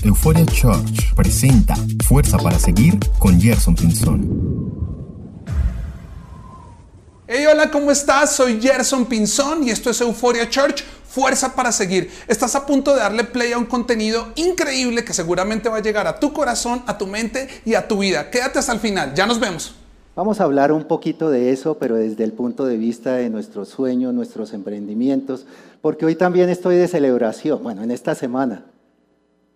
Euphoria Church presenta Fuerza para Seguir con Gerson Pinzón. Hey, hola, ¿cómo estás? Soy Gerson Pinzón y esto es Euphoria Church, Fuerza para Seguir. Estás a punto de darle play a un contenido increíble que seguramente va a llegar a tu corazón, a tu mente y a tu vida. Quédate hasta el final, ya nos vemos. Vamos a hablar un poquito de eso, pero desde el punto de vista de nuestros sueños, nuestros emprendimientos, porque hoy también estoy de celebración, bueno, en esta semana,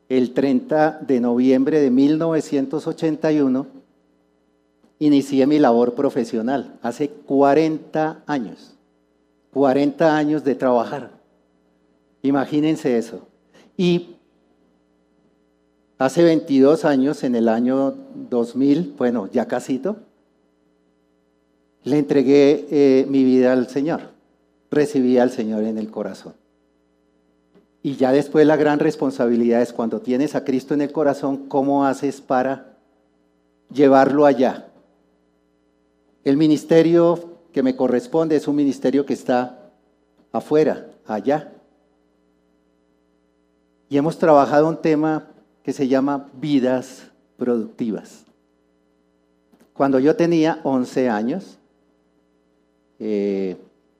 el 30 de noviembre de 1981, inicié mi labor profesional, hace 40 años, 40 años de trabajar. Imagínense eso. Y hace 22 años, en el año 2000, bueno, ya casito, le entregué eh, mi vida al Señor, recibí al Señor en el corazón. Y ya después la gran responsabilidad es cuando tienes a Cristo en el corazón, ¿cómo haces para llevarlo allá? El ministerio que me corresponde es un ministerio que está afuera, allá. Y hemos trabajado un tema que se llama vidas productivas. Cuando yo tenía 11 años, eh,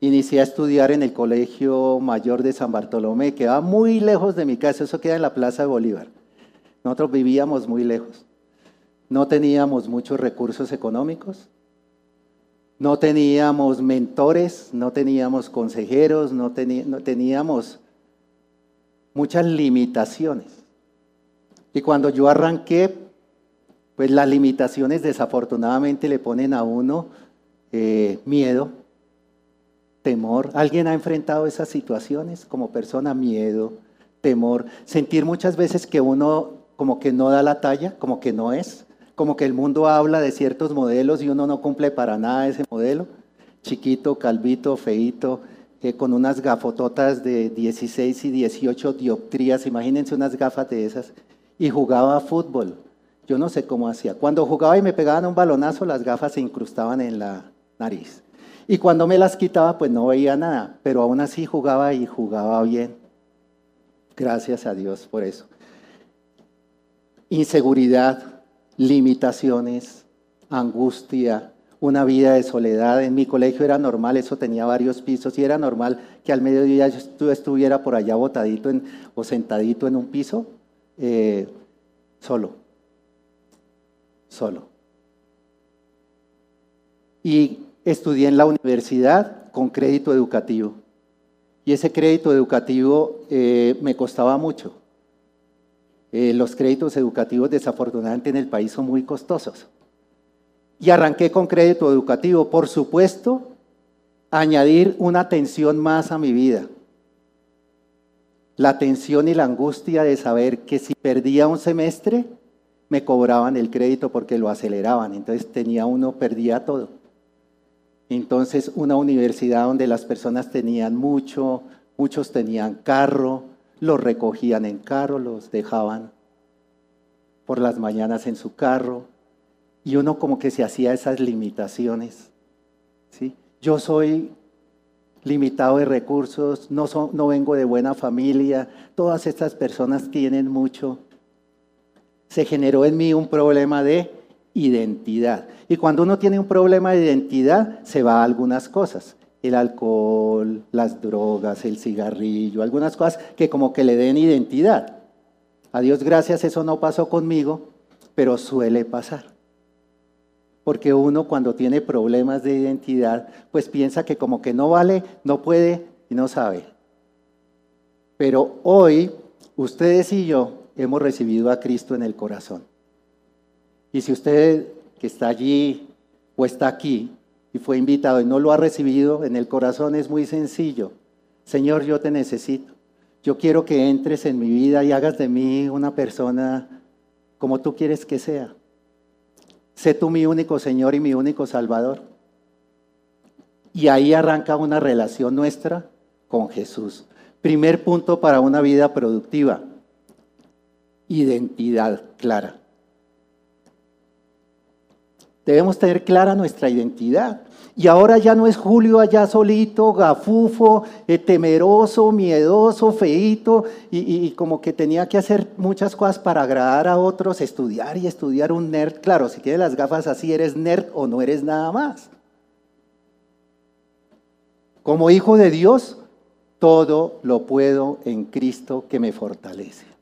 inicié a estudiar en el Colegio Mayor de San Bartolomé, que va muy lejos de mi casa, eso queda en la Plaza de Bolívar. Nosotros vivíamos muy lejos. No teníamos muchos recursos económicos, no teníamos mentores, no teníamos consejeros, no, teníamos muchas limitaciones. Y cuando yo arranqué, pues las limitaciones desafortunadamente le ponen a uno eh, miedo, temor. ¿Alguien ha enfrentado esas situaciones como persona? Miedo, temor, sentir muchas veces que uno como que no da la talla, como que no es, como que el mundo habla de ciertos modelos y uno no cumple para nada ese modelo. Chiquito, calvito, feito, eh, con unas gafototas de 16 y 18 dioptrías, imagínense unas gafas de esas, y jugaba fútbol. Yo no sé cómo hacía. Cuando jugaba y me pegaban un balonazo, las gafas se incrustaban en la nariz. Y cuando me las quitaba, pues no veía nada, pero aún así jugaba y jugaba bien. Gracias a Dios por eso. Inseguridad, limitaciones, angustia, una vida de soledad. En mi colegio era normal, eso tenía varios pisos y era normal que al mediodía yo estuviera por allá botadito o sentadito en un piso, eh, solo, solo. Y estudié en la universidad con crédito educativo. Y ese crédito educativo eh, me costaba mucho. Eh, los créditos educativos desafortunadamente en el país son muy costosos. Y arranqué con crédito educativo. Por supuesto, añadir una tensión más a mi vida. La tensión y la angustia de saber que si perdía un semestre, me cobraban el crédito porque lo aceleraban. Entonces tenía uno, perdía todo. Entonces, una universidad donde las personas tenían mucho, muchos tenían carro, los recogían en carro, los dejaban por las mañanas en su carro, y uno como que se hacía esas limitaciones. ¿sí? Yo soy limitado de recursos, no, no vengo de buena familia, todas estas personas tienen mucho. Se generó en mí un problema de identidad. Y cuando uno tiene un problema de identidad, se va a algunas cosas. El alcohol, las drogas, el cigarrillo, algunas cosas que como que le den identidad. A Dios gracias, eso no pasó conmigo, pero suele pasar. Porque uno cuando tiene problemas de identidad, pues piensa que como que no vale, no puede y no sabe. Pero hoy, ustedes y yo hemos recibido a Cristo en el corazón. Y si usted que está allí o está aquí y fue invitado y no lo ha recibido en el corazón, es muy sencillo. Señor, yo te necesito. Yo quiero que entres en mi vida y hagas de mí una persona como tú quieres que sea. Sé tú mi único Señor y mi único Salvador. Y ahí arranca una relación nuestra con Jesús. Primer punto para una vida productiva. Identidad clara. Debemos tener clara nuestra identidad. Y ahora ya no es Julio allá solito, gafufo, eh, temeroso, miedoso, feito, y, como que tenía que hacer muchas cosas para agradar a otros, estudiar y estudiar un nerd. Claro, si tienes las gafas así, eres nerd o no eres nada más. Como hijo de Dios, todo lo puedo en Cristo que me fortalece.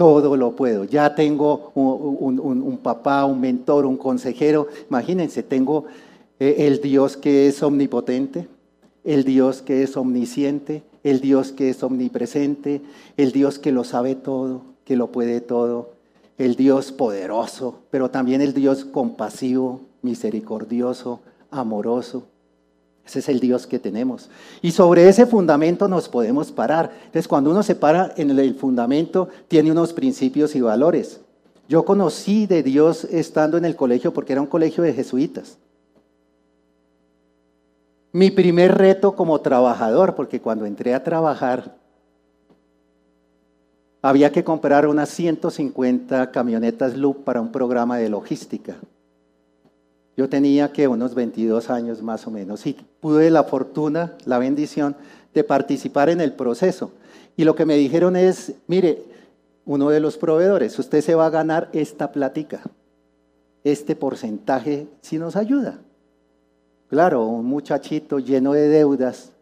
Todo lo puedo. Ya tengo un, papá, un mentor, un consejero. Imagínense, tengo eh, el Dios que es omnipotente, el Dios que es omnisciente, el Dios que es omnipresente, el Dios que lo sabe todo, que lo puede todo, el Dios poderoso, pero también el Dios compasivo, misericordioso, amoroso. Ese es el Dios que tenemos. Y sobre ese fundamento nos podemos parar. Entonces, cuando uno se para en el fundamento, tiene unos principios y valores. Yo conocí de Dios estando en el colegio porque era un colegio de jesuitas. Mi primer reto como trabajador, porque cuando entré a trabajar, había que comprar unas 150 camionetas Loop para un programa de logística. Yo tenía que unos 22 años más o menos y pude la fortuna, la bendición de participar en el proceso. Y lo que me dijeron es, mire, uno de los proveedores, usted se va a ganar esta plática, este porcentaje si nos ayuda. Claro, un muchachito lleno de deudas,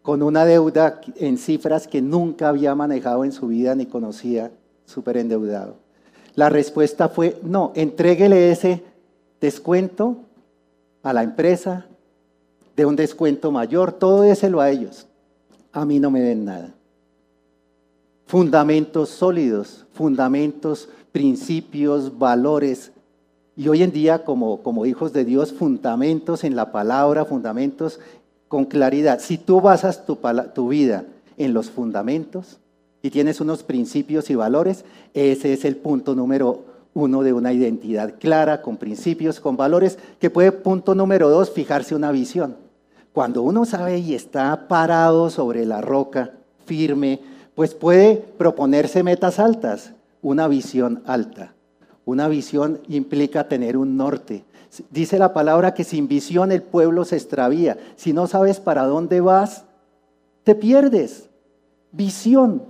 con una deuda en cifras que nunca había manejado en su vida ni conocía, súper endeudado. La respuesta fue, no, entréguele ese descuento a la empresa, de un descuento mayor, todo lo a ellos. A mí no me den nada. Fundamentos sólidos, fundamentos, principios, valores. Y hoy en día, como, como hijos de Dios, fundamentos en la palabra, fundamentos con claridad. Si tú basas tu, tu vida en los fundamentos y tienes unos principios y valores, ese es el punto número uno de una identidad clara, con principios, con valores, que puede, punto número dos, fijarse una visión. Cuando uno sabe y está parado sobre la roca, firme, pues puede proponerse metas altas, una visión alta. Una visión implica tener un norte. Dice la palabra que sin visión el pueblo se extravía. Si no sabes para dónde vas, te pierdes. Visión.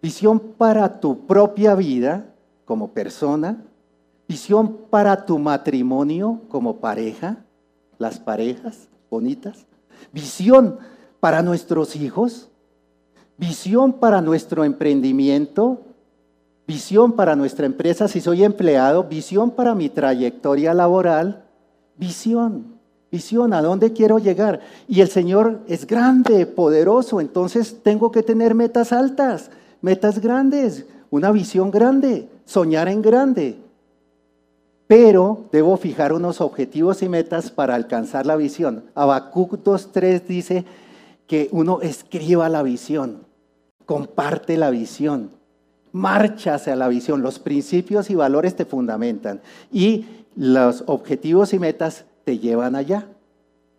Visión para tu propia vida, como persona, visión para tu matrimonio como pareja, las parejas bonitas, visión para nuestros hijos, visión para nuestro emprendimiento, visión para nuestra empresa si soy empleado, visión para mi trayectoria laboral, visión, visión a dónde quiero llegar. Y el Señor es grande, poderoso, entonces tengo que tener metas altas, metas grandes, una visión grande soñar en grande, pero debo fijar unos objetivos y metas para alcanzar la visión. Habacuc 2.3 dice que uno escriba la visión, comparte la visión, marcha hacia la visión. Los principios y valores te fundamentan y los objetivos y metas te llevan allá.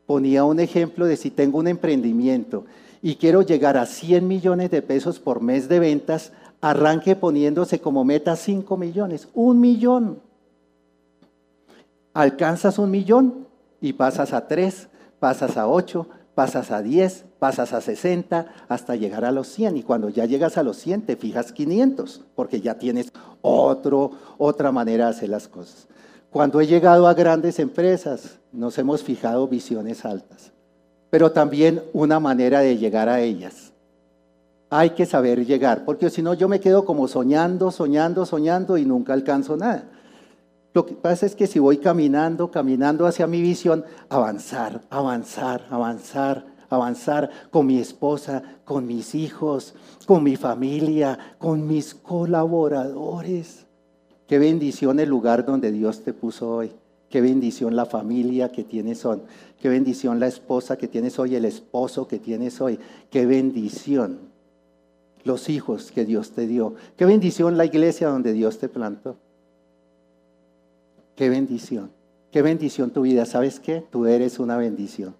Ponía un ejemplo de si tengo un emprendimiento y quiero llegar a 100 millones de pesos por mes de ventas, arranque poniéndose como meta 5 millones, un millón. Alcanzas un millón y pasas a 3, pasas a 8, pasas a 10, pasas a 60, hasta llegar a los 100. Y cuando ya llegas a los 100, te fijas 500, porque ya tienes otro, otra manera de hacer las cosas. Cuando he llegado a grandes empresas, nos hemos fijado visiones altas, pero también una manera de llegar a ellas hay que saber llegar, porque si no yo me quedo como soñando, soñando, soñando y nunca alcanzo nada. Lo que pasa es que si voy caminando, caminando hacia mi visión, avanzar, avanzar, avanzar, avanzar con mi esposa, con mis hijos, con mi familia, con mis colaboradores. Qué bendición el lugar donde Dios te puso hoy. Qué bendición la familia que tienes hoy. Qué bendición la esposa que tienes hoy, el esposo que tienes hoy. Qué bendición los hijos que Dios te dio. Qué bendición la iglesia donde Dios te plantó. Qué bendición. Qué bendición tu vida. ¿Sabes qué? Tú eres una bendición.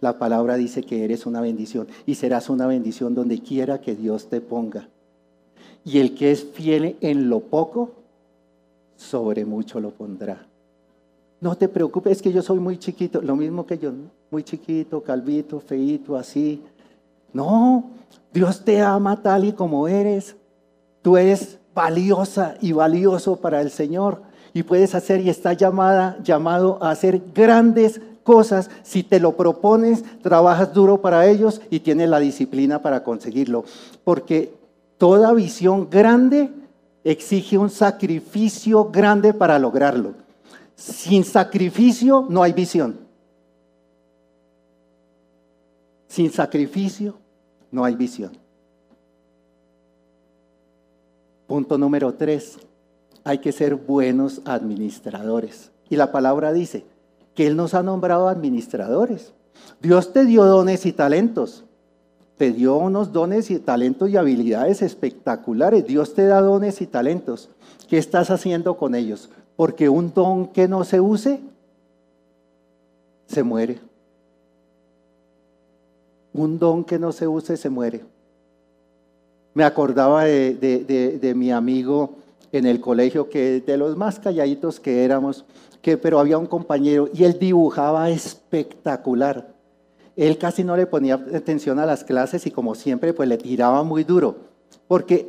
La palabra dice que eres una bendición y serás una bendición donde quiera que Dios te ponga. Y el que es fiel en lo poco, sobre mucho lo pondrá. No te preocupes, es que yo soy muy chiquito, lo mismo que yo, muy chiquito, calvito, feito, así. No, Dios te ama tal y como eres. Tú eres valiosa y valioso para el Señor y puedes hacer y está llamada, llamado a hacer grandes cosas si te lo propones, trabajas duro para ellos y tienes la disciplina para conseguirlo. Porque toda visión grande exige un sacrificio grande para lograrlo. Sin sacrificio no hay visión. Sin sacrificio no hay visión. Punto número tres, hay que ser buenos administradores. Y la palabra dice que Él nos ha nombrado administradores. Dios te dio dones y talentos. Te dio unos dones y talentos y habilidades espectaculares. Dios te da dones y talentos. ¿Qué estás haciendo con ellos? Porque un don que no se use, se muere. Un don que no se use, se muere. Me acordaba de, mi amigo en el colegio, que de los más calladitos que éramos, que, pero había un compañero y él dibujaba espectacular. Él casi no le ponía atención a las clases y como siempre, pues le tiraba muy duro. Porque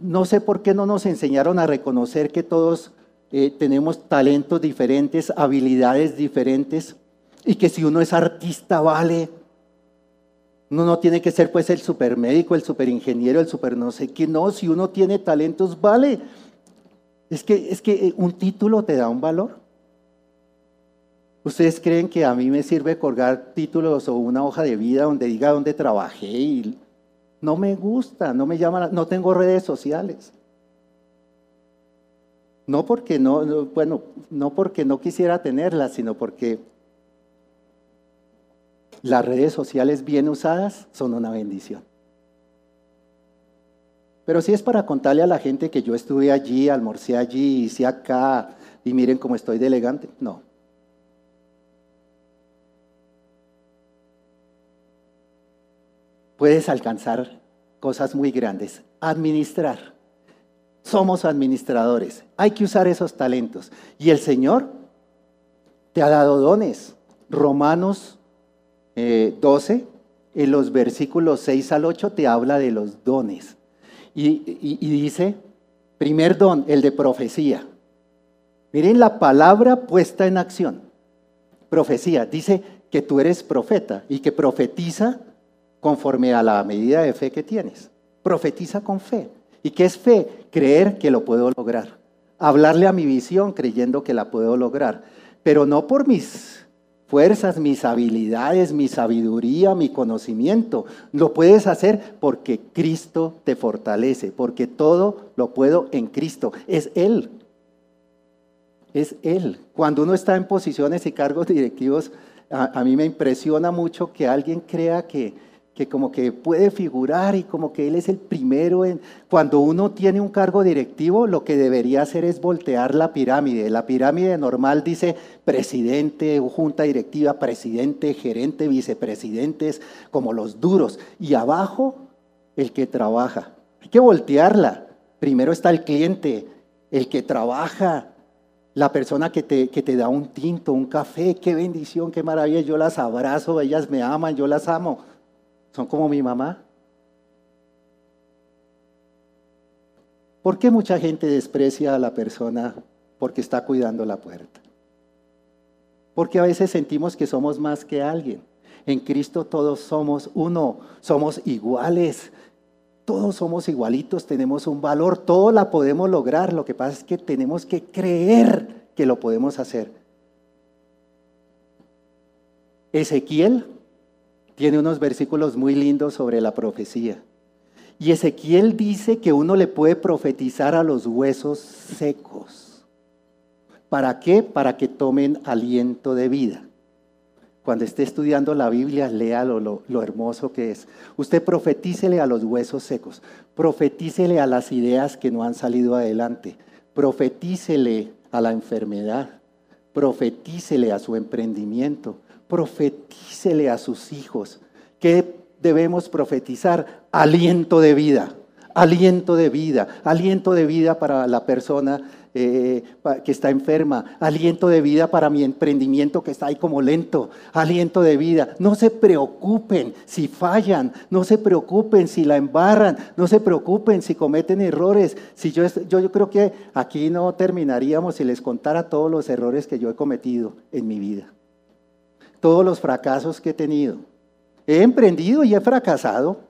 no sé por qué no nos enseñaron a reconocer que todos eh, tenemos talentos diferentes, habilidades diferentes, y que si uno es artista vale. Uno no tiene que ser pues el supermédico, el superingeniero, el super no sé qué, no, si uno tiene talentos vale. Es que, es que eh, un título te da un valor. ¿Ustedes creen que a mí me sirve colgar títulos o una hoja de vida donde diga dónde trabajé? Y no me gusta, no me llama, no tengo redes sociales. No porque no, bueno, no porque no quisiera tenerlas, sino porque las redes sociales bien usadas son una bendición. Pero si es para contarle a la gente que yo estuve allí, almorcé allí, hice acá y miren cómo estoy de elegante, no. Puedes alcanzar cosas muy grandes. Administrar somos administradores. Hay que usar esos talentos. Y el Señor te ha dado dones. Romanos 12, eh, en los versículos 6 al 8, te habla de los dones. Y, dice, primer don, el de profecía. Miren la palabra puesta en acción. Profecía. Dice que tú eres profeta y que profetiza conforme a la medida de fe que tienes. Profetiza con fe. ¿Y qué es fe? Creer que lo puedo lograr. Hablarle a mi visión creyendo que la puedo lograr. Pero no por mis fuerzas, mis habilidades, mi sabiduría, mi conocimiento. Lo puedes hacer porque Cristo te fortalece, porque todo lo puedo en Cristo. Es Él. Es Él. Cuando uno está en posiciones y cargos directivos, a, a mí me impresiona mucho que alguien crea que, que como que puede figurar y como que él es el primero en... Cuando uno tiene un cargo directivo, lo que debería hacer es voltear la pirámide. La pirámide normal dice presidente, junta directiva, presidente, gerente, vicepresidentes, como los duros. Y abajo, el que trabaja. Hay que voltearla. Primero está el cliente, el que trabaja, la persona que te, que te da un tinto, un café. Qué bendición, qué maravilla. Yo las abrazo, ellas me aman, yo las amo son como mi mamá. ¿Por qué mucha gente desprecia a la persona porque está cuidando la puerta? Porque a veces sentimos que somos más que alguien. En Cristo todos somos uno, somos iguales. Todos somos igualitos, tenemos un valor, todo la podemos lograr. Lo que pasa es que tenemos que creer que lo podemos hacer. Ezequiel tiene unos versículos muy lindos sobre la profecía. Y Ezequiel dice que uno le puede profetizar a los huesos secos. ¿Para qué? Para que tomen aliento de vida. Cuando esté estudiando la Biblia, léalo lo, lo hermoso que es. Usted profetícele a los huesos secos, profetícele a las ideas que no han salido adelante, profetícele a la enfermedad, profetícele a su emprendimiento, profetícele a sus hijos. ¿Qué debemos profetizar? Aliento de vida, aliento de vida, aliento de vida para la persona eh, que está enferma, aliento de vida para mi emprendimiento que está ahí como lento, aliento de vida. No se preocupen si fallan, no se preocupen si la embarran, no se preocupen si cometen errores. Si yo, yo, yo creo que aquí no terminaríamos si les contara todos los errores que yo he cometido en mi vida, todos los fracasos que he tenido. He emprendido y he fracasado.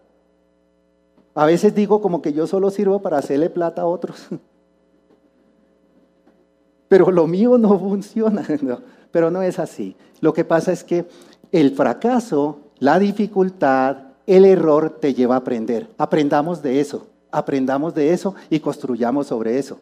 A veces digo como que yo solo sirvo para hacerle plata a otros. Pero lo mío no funciona. pero no es así. Lo que pasa es que el fracaso, la dificultad, el error te lleva a aprender. Aprendamos de eso. Aprendamos de eso y construyamos sobre eso.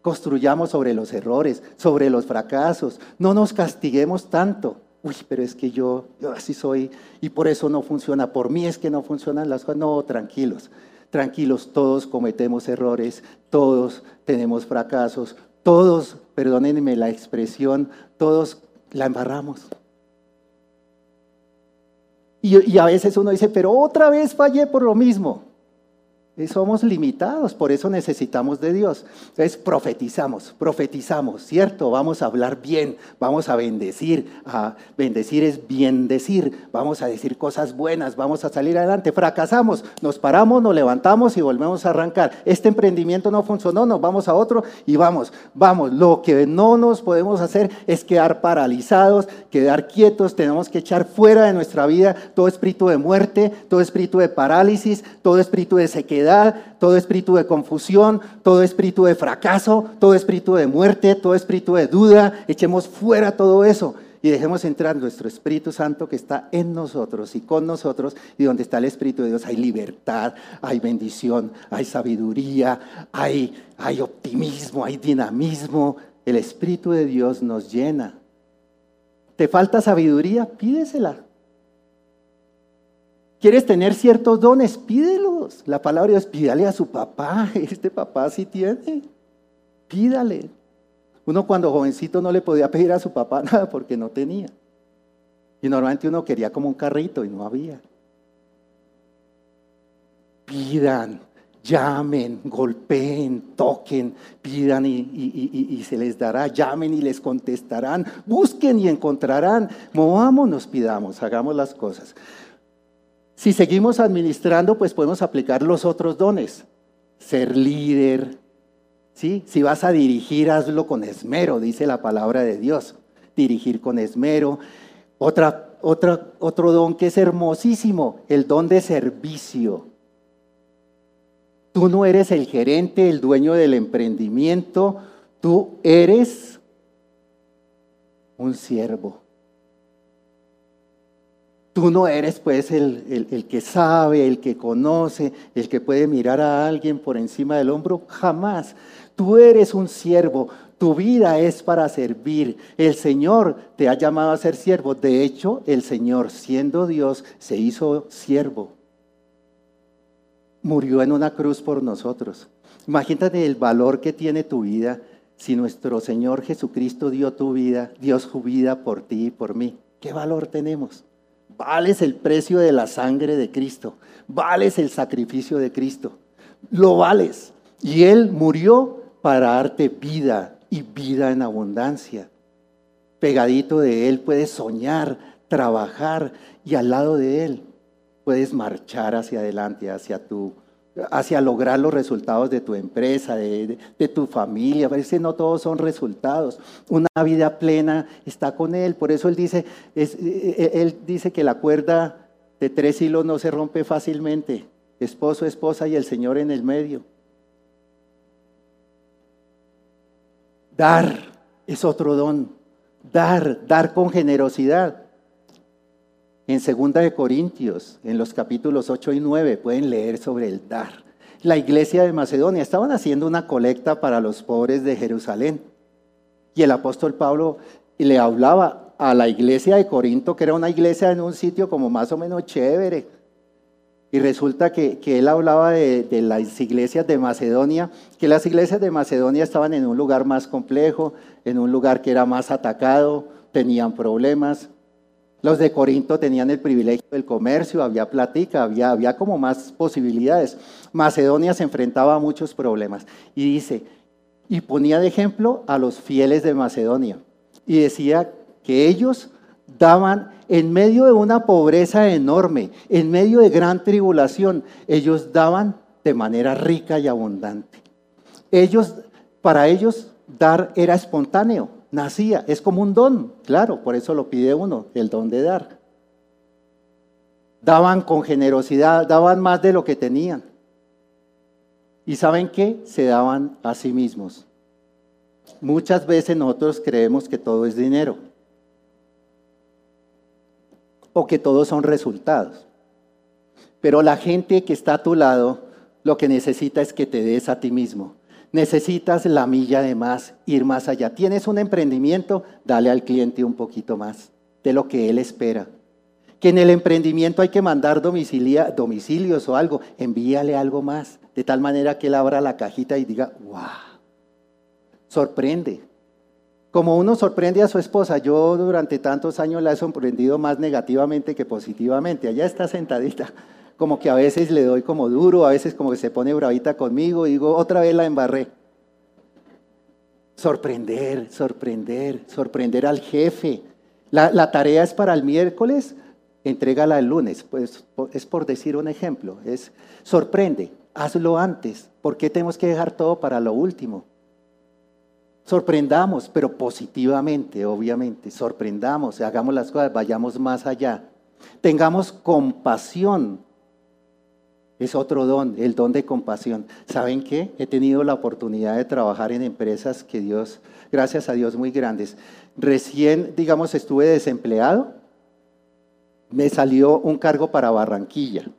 Construyamos sobre los errores, sobre los fracasos. No nos castiguemos tanto uy, pero es que yo, así soy y por eso no funciona, por mí es que no funcionan las cosas. No, tranquilos, tranquilos, todos cometemos errores, todos tenemos fracasos, todos, perdónenme la expresión, todos la embarramos. Y, y, a veces uno dice, pero otra vez fallé por lo mismo. Eh, somos limitados, por eso necesitamos de Dios. Entonces profetizamos, profetizamos, ¿cierto? Vamos a hablar bien, vamos a bendecir. A bendecir es bien decir, vamos a decir cosas buenas, vamos a salir adelante. Fracasamos, nos paramos, nos levantamos y volvemos a arrancar. Este emprendimiento no funcionó, nos vamos a otro y vamos, vamos. Lo que no nos podemos hacer es quedar paralizados, quedar quietos, tenemos que echar fuera de nuestra vida todo espíritu de muerte, todo espíritu de parálisis, todo espíritu de sequedad todo espíritu de confusión, todo espíritu de fracaso, todo espíritu de muerte, todo espíritu de duda. Echemos fuera todo eso y dejemos entrar nuestro Espíritu Santo que está en nosotros y con nosotros, y donde está el Espíritu de Dios hay libertad, hay bendición, hay sabiduría, hay, hay optimismo, hay dinamismo. El Espíritu de Dios nos llena. ¿Te falta sabiduría? Pídesela. ¿Quieres tener ciertos dones? Pídelos. La palabra de Dios, pídale a su papá. Este papá sí tiene. Pídale. Uno cuando jovencito no le podía pedir a su papá nada porque no tenía. Y normalmente uno quería como un carrito y no había. Pidan, llamen, golpeen, toquen, pidan y, y, se les dará, llamen y les contestarán, busquen y encontrarán, movámonos, pidamos, hagamos las cosas. Si seguimos administrando, pues podemos aplicar los otros dones. Ser líder. ¿sí? Si vas a dirigir, hazlo con esmero, dice la palabra de Dios. Dirigir con esmero. Otra, otra, otro don que es hermosísimo, el don de servicio. Tú no eres el gerente, el dueño del emprendimiento, tú eres un siervo. Tú no eres pues el, el, que sabe, el que conoce, el que puede mirar a alguien por encima del hombro, jamás. Tú eres un siervo, tu vida es para servir. El Señor te ha llamado a ser siervo. De hecho, el Señor, siendo Dios, se hizo siervo. Murió en una cruz por nosotros. Imagínate el valor que tiene tu vida si nuestro Señor Jesucristo dio tu vida, dio su vida por ti y por mí. ¿Qué valor tenemos? Vales el precio de la sangre de Cristo. Vales el sacrificio de Cristo. Lo vales. Y Él murió para darte vida y vida en abundancia. Pegadito de Él puedes soñar, trabajar y al lado de Él puedes marchar hacia adelante, hacia tu hacia lograr los resultados de tu empresa, de, tu familia. A veces no todos son resultados. Una vida plena está con Él. Por eso Él dice, eh, eh, él dice que la cuerda de tres hilos no se rompe fácilmente. Esposo, esposa y el Señor en el medio. Dar es otro don. Dar, dar con generosidad. En 2 de Corintios, en los capítulos 8 y 9, pueden leer sobre el dar. La iglesia de Macedonia estaban haciendo una colecta para los pobres de Jerusalén. Y el apóstol Pablo le hablaba a la iglesia de Corinto, que era una iglesia en un sitio como más o menos chévere. Y resulta que, él hablaba de, de, las iglesias de Macedonia, que las iglesias de Macedonia estaban en un lugar más complejo, en un lugar que era más atacado, tenían problemas. Los de Corinto tenían el privilegio del comercio, había platica, había, había como más posibilidades. Macedonia se enfrentaba a muchos problemas. Y dice, y ponía de ejemplo a los fieles de Macedonia. Y decía que ellos daban en medio de una pobreza enorme, en medio de gran tribulación, ellos daban de manera rica y abundante. Ellos, para ellos, dar era espontáneo nacía, es como un don, claro, por eso lo pide uno, el don de dar. Daban con generosidad, daban más de lo que tenían. ¿Y saben qué? Se daban a sí mismos. Muchas veces nosotros creemos que todo es dinero o que todos son resultados. Pero la gente que está a tu lado lo que necesita es que te des a ti mismo necesitas la milla de más, ir más allá. Tienes un emprendimiento, dale al cliente un poquito más de lo que él espera. Que en el emprendimiento hay que mandar domicilios o algo, envíale algo más, de tal manera que él abra la cajita y diga, wow, sorprende. Como uno sorprende a su esposa, yo durante tantos años la he sorprendido más negativamente que positivamente. Allá está sentadita como que a veces le doy como duro, a veces como que se pone bravita conmigo y digo, otra vez la embarré. Sorprender, sorprender, sorprender al jefe. La, tarea es para el miércoles, entrégala el lunes. Pues es por decir un ejemplo. Es sorprende, hazlo antes. ¿Por qué tenemos que dejar todo para lo último? Sorprendamos, pero positivamente, obviamente. Sorprendamos, hagamos las cosas, vayamos más allá. Tengamos compasión es otro don, el don de compasión. ¿Saben qué? He tenido la oportunidad de trabajar en empresas que Dios, gracias a Dios, muy grandes. Recién, digamos, estuve desempleado, me salió un cargo para Barranquilla.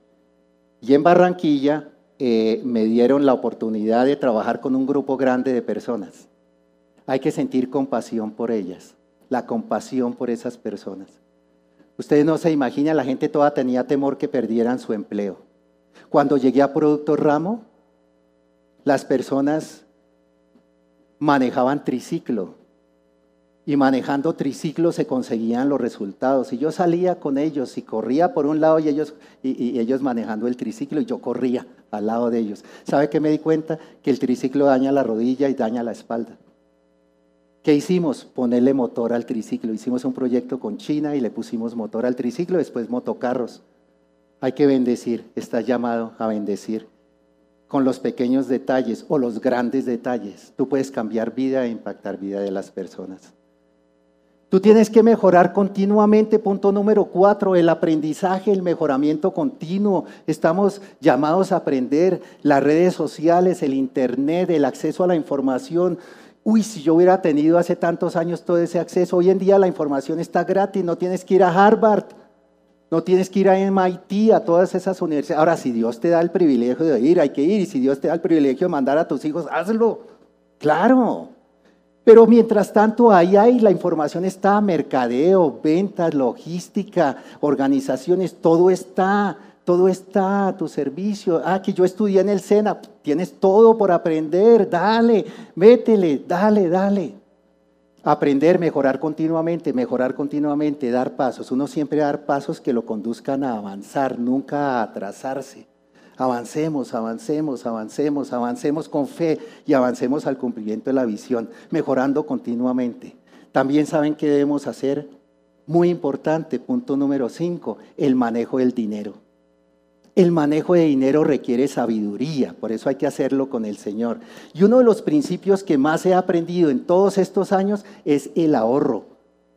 Y en Barranquilla eh, me dieron la oportunidad de trabajar con un grupo grande de personas. Hay que sentir compasión por ellas, la compasión por esas personas. Ustedes no se imaginan, la gente toda tenía temor que perdieran su empleo. Cuando llegué a Producto Ramo, las personas manejaban triciclo y manejando triciclo se conseguían los resultados. Y yo salía con ellos y corría por un lado y ellos, y, ellos manejando el triciclo y yo corría al lado de ellos. ¿Sabe qué me di cuenta? Que el triciclo daña la rodilla y daña la espalda. ¿Qué hicimos? Ponerle motor al triciclo. Hicimos un proyecto con China y le pusimos motor al triciclo, después motocarros. Hay que bendecir, está llamado a bendecir con los pequeños detalles o los grandes detalles. Tú puedes cambiar vida e impactar vida de las personas. Tú tienes que mejorar continuamente. Punto número cuatro, el aprendizaje, el mejoramiento continuo. Estamos llamados a aprender las redes sociales, el Internet, el acceso a la información. Uy, si yo hubiera tenido hace tantos años todo ese acceso, hoy en día la información está gratis, no tienes que ir a Harvard. No tienes que ir a MIT, a todas esas universidades. Ahora, si Dios te da el privilegio de ir, hay que ir. Y si Dios te da el privilegio de mandar a tus hijos, hazlo. Claro. Pero mientras tanto, ahí hay, la información está, mercadeo, ventas, logística, organizaciones, todo está, todo está a tu servicio. Ah, que yo estudié en el SENA, tienes todo por aprender, dale, métele, dale, dale. Aprender, mejorar continuamente, mejorar continuamente, dar pasos. Uno siempre dar pasos que lo conduzcan a avanzar, nunca a atrasarse. Avancemos, avancemos, avancemos, avancemos con fe y avancemos al cumplimiento de la visión, mejorando continuamente. También saben que debemos hacer, muy importante, punto número cinco, el manejo del dinero. El manejo de dinero requiere sabiduría, por eso hay que hacerlo con el Señor. Y uno de los principios que más he aprendido en todos estos años es el ahorro.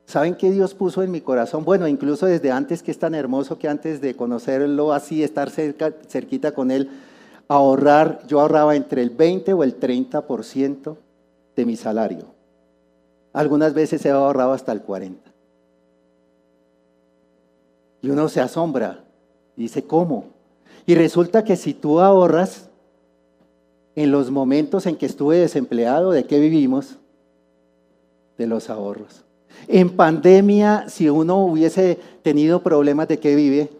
¿Saben qué Dios puso en mi corazón? Bueno, incluso desde antes que es tan hermoso que antes de conocerlo así, estar cerca, cerquita con Él, ahorrar, yo ahorraba entre el 20 o el 30% de mi salario. Algunas veces he ahorrado hasta el 40%. Y uno se asombra y dice, ¿cómo? Y resulta que si tú ahorras, en los momentos en que estuve desempleado, ¿de qué vivimos? De los ahorros. En pandemia, si uno hubiese tenido problemas, ¿de qué vive?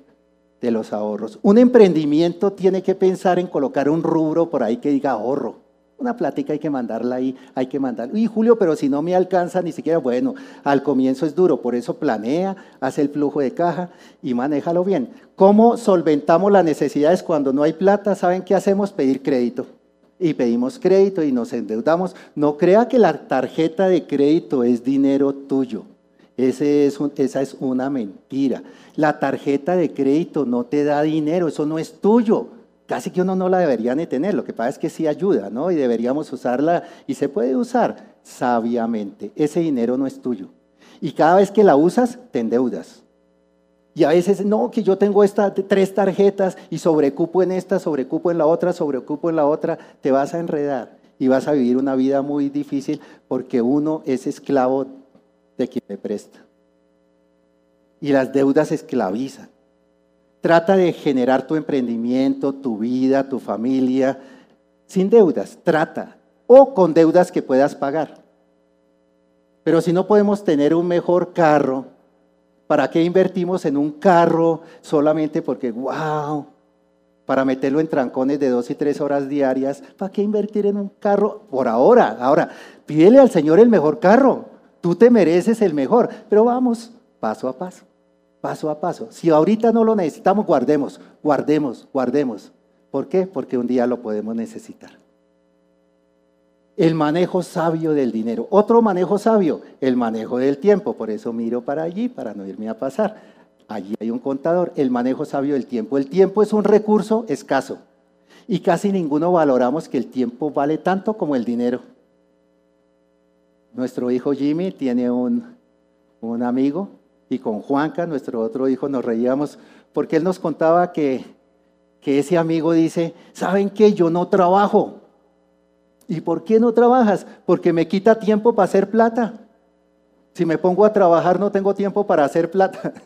De los ahorros. Un emprendimiento tiene que pensar en colocar un rubro por ahí que diga ahorro. Una plática hay que mandarla ahí, hay que mandarla. Y Julio, pero si no me alcanza ni siquiera, bueno, al comienzo es duro, por eso planea, hace el flujo de caja y manéjalo bien. ¿Cómo solventamos las necesidades cuando no hay plata? ¿Saben qué hacemos? Pedir crédito. Y pedimos crédito y nos endeudamos. No crea que la tarjeta de crédito es dinero tuyo. Ese es esa es una mentira. La tarjeta de crédito no te da dinero, eso no es tuyo casi que uno no la debería ni tener, lo que pasa es que sí ayuda, ¿no? Y deberíamos usarla, y se puede usar sabiamente. Ese dinero no es tuyo. Y cada vez que la usas, te endeudas. Y a veces, no, que yo tengo estas tres tarjetas y sobrecupo en esta, sobrecupo en la otra, sobrecupo en la otra, te vas a enredar y vas a vivir una vida muy difícil porque uno es esclavo de quien le presta. Y las deudas esclavizan. Trata de generar tu emprendimiento, tu vida, tu familia, sin deudas, trata, o con deudas que puedas pagar. Pero si no podemos tener un mejor carro, ¿para qué invertimos en un carro solamente porque, wow, para meterlo en trancones de dos y tres horas diarias? ¿Para qué invertir en un carro por ahora? Ahora, pídele al Señor el mejor carro. Tú te mereces el mejor, pero vamos paso a paso paso a paso. Si ahorita no lo necesitamos, guardemos, guardemos, guardemos. ¿Por qué? Porque un día lo podemos necesitar. El manejo sabio del dinero. Otro manejo sabio, el manejo del tiempo. Por eso miro para allí, para no irme a pasar. Allí hay un contador. El manejo sabio del tiempo. El tiempo es un recurso escaso. Y casi ninguno valoramos que el tiempo vale tanto como el dinero. Nuestro hijo Jimmy tiene un, un amigo y con Juanca, nuestro otro hijo, nos reíamos porque él nos contaba que, que ese amigo dice, ¿saben qué? Yo no trabajo. ¿Y por qué no trabajas? Porque me quita tiempo para hacer plata. Si me pongo a trabajar no tengo tiempo para hacer plata.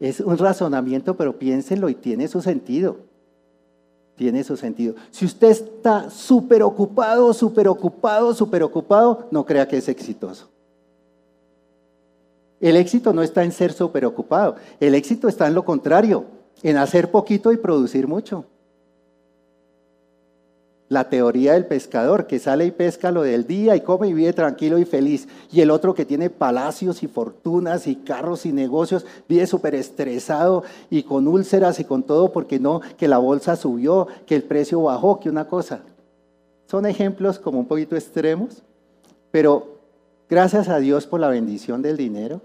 Es un razonamiento, pero piénsenlo y tiene su sentido. Tiene su sentido. Si usted está súper ocupado, súper ocupado, súper ocupado, no crea que es exitoso. El éxito no está en ser ocupado. el éxito está en lo contrario, en hacer poquito y producir mucho. La teoría del pescador que sale y pesca lo del día y come y vive tranquilo y feliz. Y el otro que tiene palacios y fortunas y carros y negocios, vive súper estresado y con úlceras y con todo porque no, que la bolsa subió, que el precio bajó, que una cosa. Son ejemplos como un poquito extremos, pero gracias a Dios por la bendición del dinero,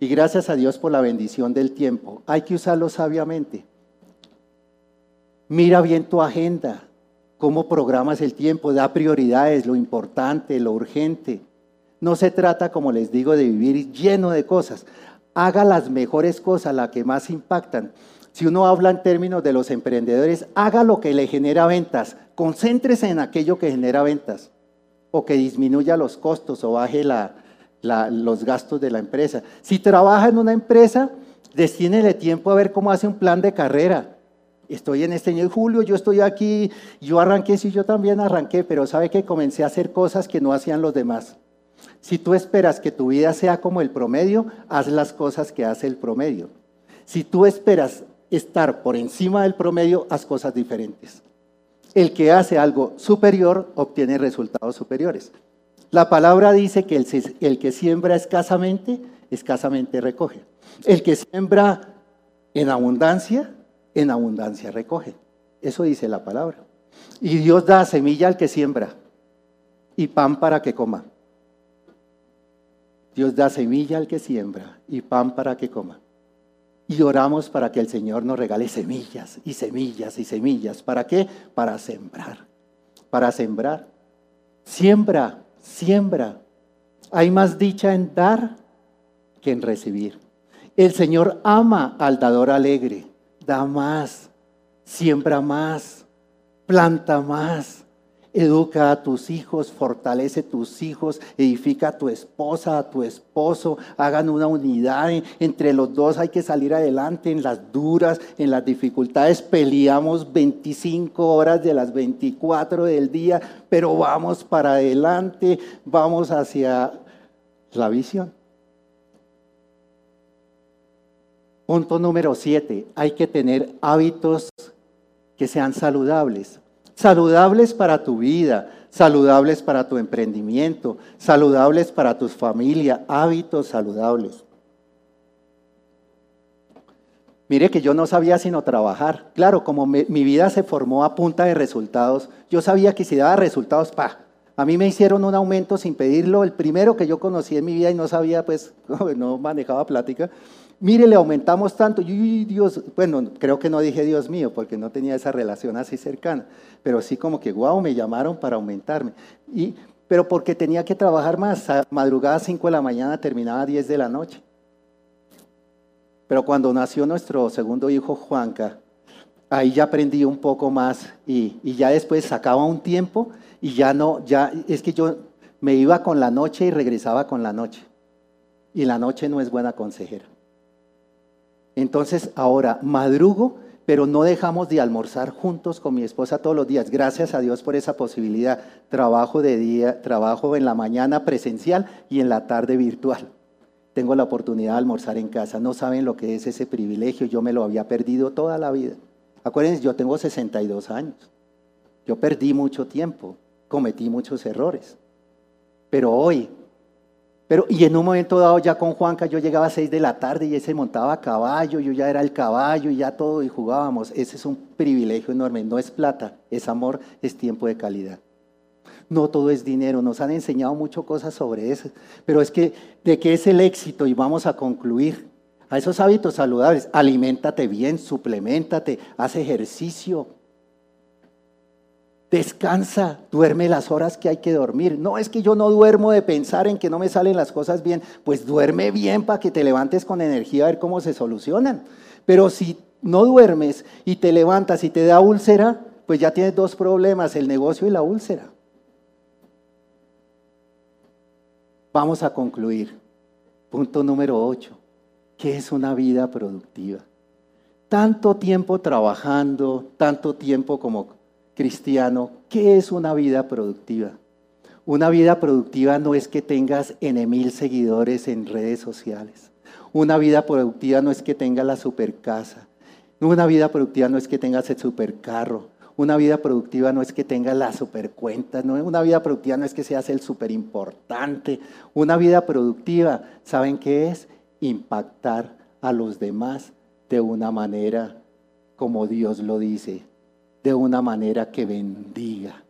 y gracias a Dios por la bendición del tiempo. Hay que usarlo sabiamente. Mira bien tu agenda, cómo programas el tiempo, da prioridades, lo importante, lo urgente. No se trata, como les digo, de vivir lleno de cosas. Haga las mejores cosas, las que más impactan. Si uno habla en términos de los emprendedores, haga lo que le genera ventas. Concéntrese en aquello que genera ventas o que disminuya los costos o baje la, los gastos de la empresa. Si trabaja en una empresa, destínele tiempo a ver cómo hace un plan de carrera. Estoy en este año de julio, yo estoy aquí, yo arranqué, sí, yo también arranqué, pero sabe que comencé a hacer cosas que no hacían los demás. Si tú esperas que tu vida sea como el promedio, haz las cosas que hace el promedio. Si tú esperas estar por encima del promedio, haz cosas diferentes. El que hace algo superior obtiene resultados superiores. La palabra dice que el, que siembra escasamente, escasamente recoge. El que siembra en abundancia, en abundancia recoge. Eso dice la palabra. Y Dios da semilla al que siembra y pan para que coma. Dios da semilla al que siembra y pan para que coma. Y oramos para que el Señor nos regale semillas y semillas y semillas. ¿Para qué? Para sembrar. Para sembrar. Siembra siembra. Hay más dicha en dar que en recibir. El Señor ama al dador alegre. Da más, siembra más, planta más, Educa a tus hijos, fortalece tus hijos, edifica a tu esposa, a tu esposo, hagan una unidad. Entre los dos hay que salir adelante en las duras, en las dificultades. Peleamos 25 horas de las 24 del día, pero vamos para adelante, vamos hacia la visión. Punto número 7, hay que tener hábitos que sean saludables saludables para tu vida, saludables para tu emprendimiento, saludables para tu familia, hábitos saludables. Mire que yo no sabía sino trabajar. Claro, como mi vida se formó a punta de resultados, yo sabía que si daba resultados, pa, a mí me hicieron un aumento sin pedirlo, el primero que yo conocí en mi vida y no sabía, pues, no manejaba plática. Mire, le aumentamos tanto. Y Dios, bueno, creo que no dije Dios mío, porque no tenía esa relación así cercana, pero sí como que, wow, me llamaron para aumentarme. Y, pero porque tenía que trabajar más, madrugada a 5 de la mañana, terminaba a 10 de la noche. Pero cuando nació nuestro segundo hijo, Juanca, ahí ya aprendí un poco más y, ya después sacaba un tiempo y ya no, ya es que yo me iba con la noche y regresaba con la noche. Y la noche no es buena consejera. Entonces ahora madrugo, pero no dejamos de almorzar juntos con mi esposa todos los días. Gracias a Dios por esa posibilidad. Trabajo de día, trabajo en la mañana presencial y en la tarde virtual tengo la oportunidad de almorzar en casa. No saben lo que es ese privilegio. Yo me lo había perdido toda la vida. Acuérdense, yo tengo 62 años. Yo perdí mucho tiempo, cometí muchos errores. Pero hoy, pero y en un momento dado ya con Juanca yo llegaba a 6 de la tarde y él se montaba a caballo, yo ya era el caballo y ya todo y jugábamos. Ese es un privilegio enorme. No es plata, es amor, es tiempo de calidad. No todo es dinero, nos han enseñado mucho cosas sobre eso, pero es que de qué es el éxito y vamos a concluir. A esos hábitos saludables, aliméntate bien, suplementate, haz ejercicio, Descansa, duerme las horas que hay que dormir. No es que yo no duermo de pensar en que no me salen las cosas bien, pues duerme bien para que te levantes con energía a ver cómo se solucionan. Pero si no duermes y te levantas y te da úlcera, pues ya tienes dos problemas, el negocio y la úlcera. Vamos a concluir. Punto número 8. ¿Qué es una vida productiva? Tanto tiempo trabajando, tanto tiempo como cristiano, ¿qué es una vida productiva? Una vida productiva no es que tengas N mil seguidores en redes sociales. Una vida productiva no es que tengas la super casa. Una vida productiva no es que tengas el super carro. Una vida productiva no es que tengas la supercuenta, no, una vida productiva no es que seas el super importante. Una vida productiva, ¿saben qué es? Impactar a los demás de una manera como Dios lo dice, de una manera que bendiga.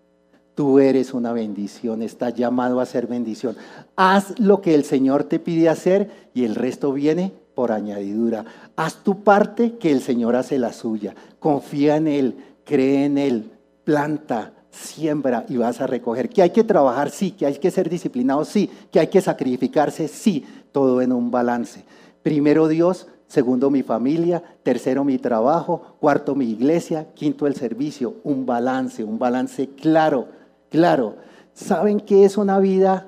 Tú eres una bendición, estás llamado a ser bendición. Haz lo que el Señor te pide hacer y el resto viene por añadidura. Haz tu parte que el Señor hace la suya. Confía en Él cree en Él, planta, siembra y vas a recoger. Que hay que trabajar, sí, que hay que ser disciplinado, sí, que hay que sacrificarse, sí, todo en un balance. Primero Dios, segundo mi familia, tercero mi trabajo, cuarto mi iglesia, quinto el servicio, un balance, un balance claro, claro. ¿Saben qué es una vida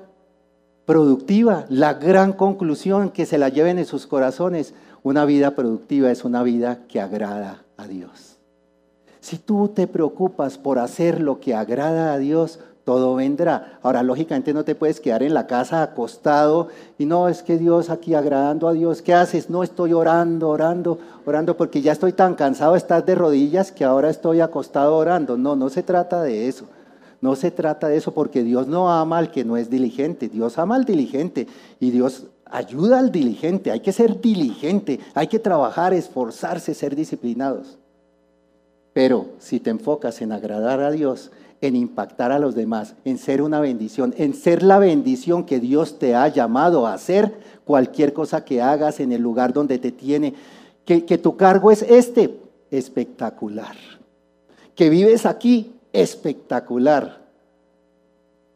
productiva? La gran conclusión que se la lleven en sus corazones, una vida productiva es una vida que agrada a Dios. Si tú te preocupas por hacer lo que agrada a Dios, todo vendrá. Ahora, lógicamente no te puedes quedar en la casa acostado y no, es que Dios aquí agradando a Dios, ¿qué haces? No estoy orando, orando, orando porque ya estoy tan cansado de estar de rodillas que ahora estoy acostado orando. No, no se trata de eso. No se trata de eso porque Dios no ama al que no es diligente, Dios ama al diligente y Dios ayuda al diligente. Hay que ser diligente, hay que trabajar, esforzarse, ser disciplinados. Pero si te enfocas en agradar a Dios, en impactar a los demás, en ser una bendición, en ser la bendición que Dios te ha llamado a hacer, cualquier cosa que hagas en el lugar donde te tiene, que, que tu cargo es este, espectacular. Que vives aquí, espectacular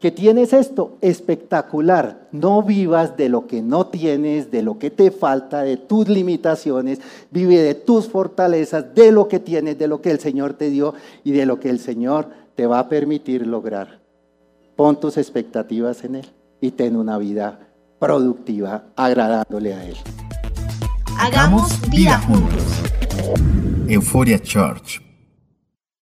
que tienes esto espectacular. No vivas de lo que no tienes, de lo que te falta, de tus limitaciones. Vive de tus fortalezas, de lo que tienes, de lo que el Señor te dio y de lo que el Señor te va a permitir lograr. Pon tus expectativas en Él y ten una vida productiva, agradándole a Él. Hagamos vida juntos. Euforia Church